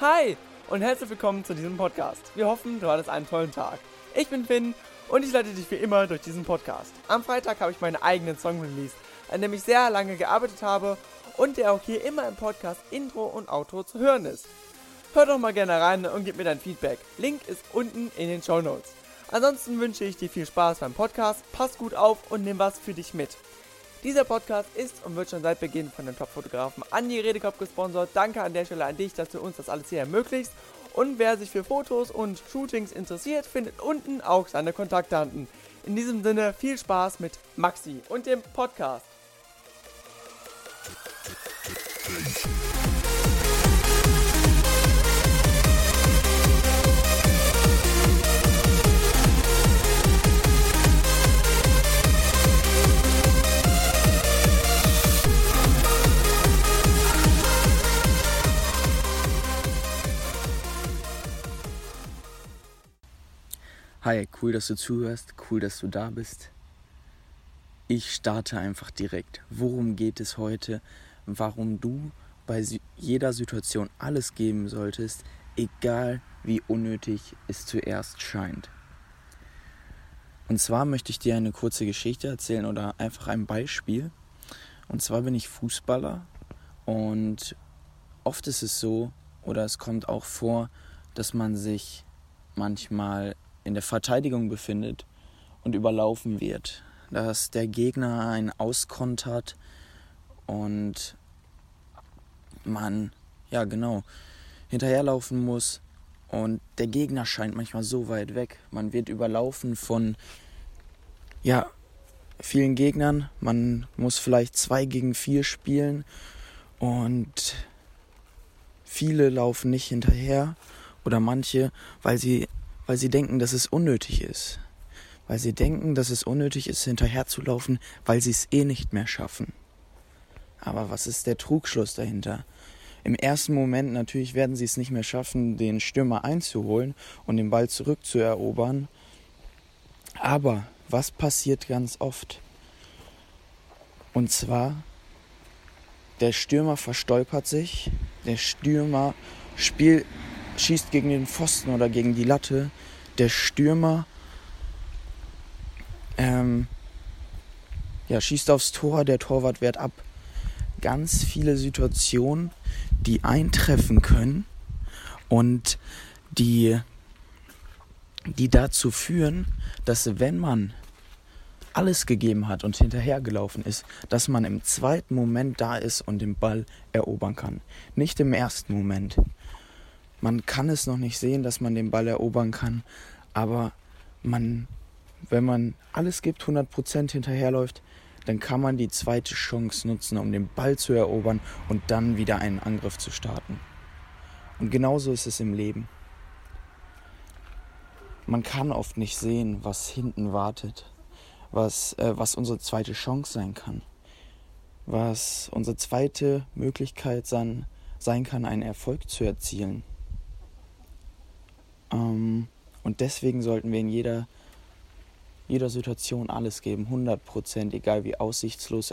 Hi und herzlich willkommen zu diesem Podcast. Wir hoffen, du hattest einen tollen Tag. Ich bin Finn und ich leite dich wie immer durch diesen Podcast. Am Freitag habe ich meinen eigenen Song released, an dem ich sehr lange gearbeitet habe und der auch hier immer im Podcast Intro und Outro zu hören ist. Hör doch mal gerne rein und gib mir dein Feedback. Link ist unten in den Show Notes. Ansonsten wünsche ich dir viel Spaß beim Podcast, pass gut auf und nimm was für dich mit. Dieser Podcast ist und wird schon seit Beginn von dem Top-Fotografen Andi Redekopf gesponsert. Danke an der Stelle an dich, dass du uns das alles hier ermöglicht. Und wer sich für Fotos und Shootings interessiert, findet unten auch seine Kontaktdaten. In diesem Sinne viel Spaß mit Maxi und dem Podcast. Hi, cool, dass du zuhörst, cool, dass du da bist. Ich starte einfach direkt. Worum geht es heute? Warum du bei jeder Situation alles geben solltest, egal wie unnötig es zuerst scheint. Und zwar möchte ich dir eine kurze Geschichte erzählen oder einfach ein Beispiel. Und zwar bin ich Fußballer und oft ist es so, oder es kommt auch vor, dass man sich manchmal in der Verteidigung befindet und überlaufen wird. Dass der Gegner einen auskontert und man, ja genau, hinterherlaufen muss und der Gegner scheint manchmal so weit weg. Man wird überlaufen von, ja, vielen Gegnern. Man muss vielleicht zwei gegen vier spielen und viele laufen nicht hinterher oder manche, weil sie weil sie denken, dass es unnötig ist. Weil sie denken, dass es unnötig ist, hinterherzulaufen, weil sie es eh nicht mehr schaffen. Aber was ist der Trugschluss dahinter? Im ersten Moment natürlich werden sie es nicht mehr schaffen, den Stürmer einzuholen und den Ball zurückzuerobern. Aber was passiert ganz oft? Und zwar, der Stürmer verstolpert sich, der Stürmer spielt schießt gegen den Pfosten oder gegen die Latte. Der Stürmer ähm, ja, schießt aufs Tor, der Torwart wehrt ab. Ganz viele Situationen, die eintreffen können und die, die dazu führen, dass wenn man alles gegeben hat und hinterhergelaufen ist, dass man im zweiten Moment da ist und den Ball erobern kann. Nicht im ersten Moment. Man kann es noch nicht sehen, dass man den Ball erobern kann, aber man, wenn man alles gibt, 100% hinterherläuft, dann kann man die zweite Chance nutzen, um den Ball zu erobern und dann wieder einen Angriff zu starten. Und genauso ist es im Leben. Man kann oft nicht sehen, was hinten wartet, was, äh, was unsere zweite Chance sein kann, was unsere zweite Möglichkeit sein, sein kann, einen Erfolg zu erzielen. Ähm, und deswegen sollten wir in jeder, jeder Situation alles geben, 100 Prozent, egal wie aussichtslos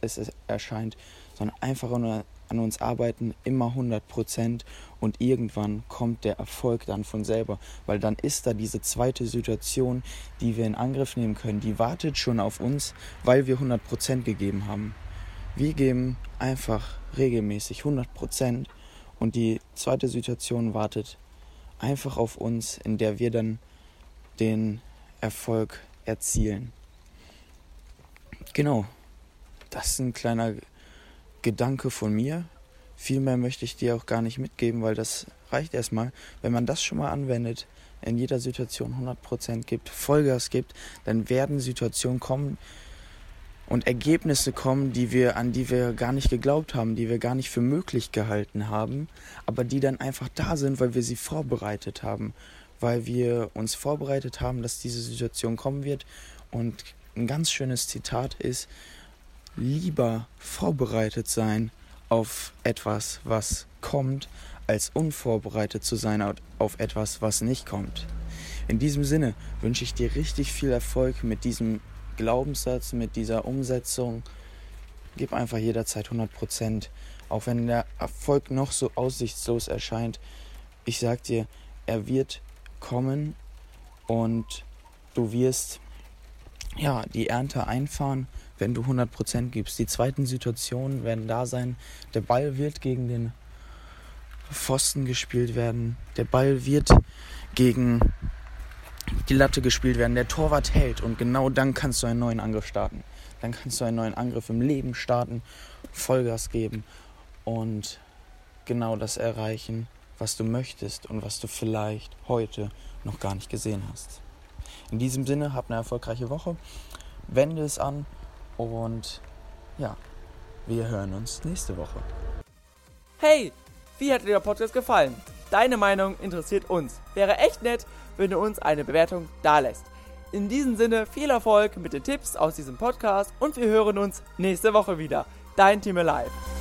es erscheint, sondern einfach an uns arbeiten, immer 100 Prozent und irgendwann kommt der Erfolg dann von selber, weil dann ist da diese zweite Situation, die wir in Angriff nehmen können, die wartet schon auf uns, weil wir 100 Prozent gegeben haben. Wir geben einfach regelmäßig 100 Prozent und die zweite Situation wartet einfach auf uns, in der wir dann den Erfolg erzielen. Genau, das ist ein kleiner Gedanke von mir. Viel mehr möchte ich dir auch gar nicht mitgeben, weil das reicht erstmal. Wenn man das schon mal anwendet, in jeder Situation 100% gibt, Vollgas gibt, dann werden Situationen kommen, und Ergebnisse kommen, die wir, an die wir gar nicht geglaubt haben, die wir gar nicht für möglich gehalten haben, aber die dann einfach da sind, weil wir sie vorbereitet haben, weil wir uns vorbereitet haben, dass diese Situation kommen wird. Und ein ganz schönes Zitat ist, lieber vorbereitet sein auf etwas, was kommt, als unvorbereitet zu sein auf etwas, was nicht kommt. In diesem Sinne wünsche ich dir richtig viel Erfolg mit diesem Glaubenssatz, mit dieser Umsetzung. Gib einfach jederzeit 100 Prozent. Auch wenn der Erfolg noch so aussichtslos erscheint, ich sag dir, er wird kommen und du wirst ja die Ernte einfahren, wenn du 100% gibst. Die zweiten Situationen werden da sein. Der Ball wird gegen den Pfosten gespielt werden. Der Ball wird gegen die Latte gespielt werden. Der Torwart hält und genau dann kannst du einen neuen Angriff starten. Dann kannst du einen neuen Angriff im Leben starten, Vollgas geben und genau das erreichen, was du möchtest und was du vielleicht heute noch gar nicht gesehen hast. In diesem Sinne, habt eine erfolgreiche Woche, wende es an und ja, wir hören uns nächste Woche. Hey, wie hat dir der Podcast gefallen? Deine Meinung interessiert uns. Wäre echt nett, wenn du uns eine Bewertung dalässt. In diesem Sinne viel Erfolg mit den Tipps aus diesem Podcast und wir hören uns nächste Woche wieder. Dein Team Alive.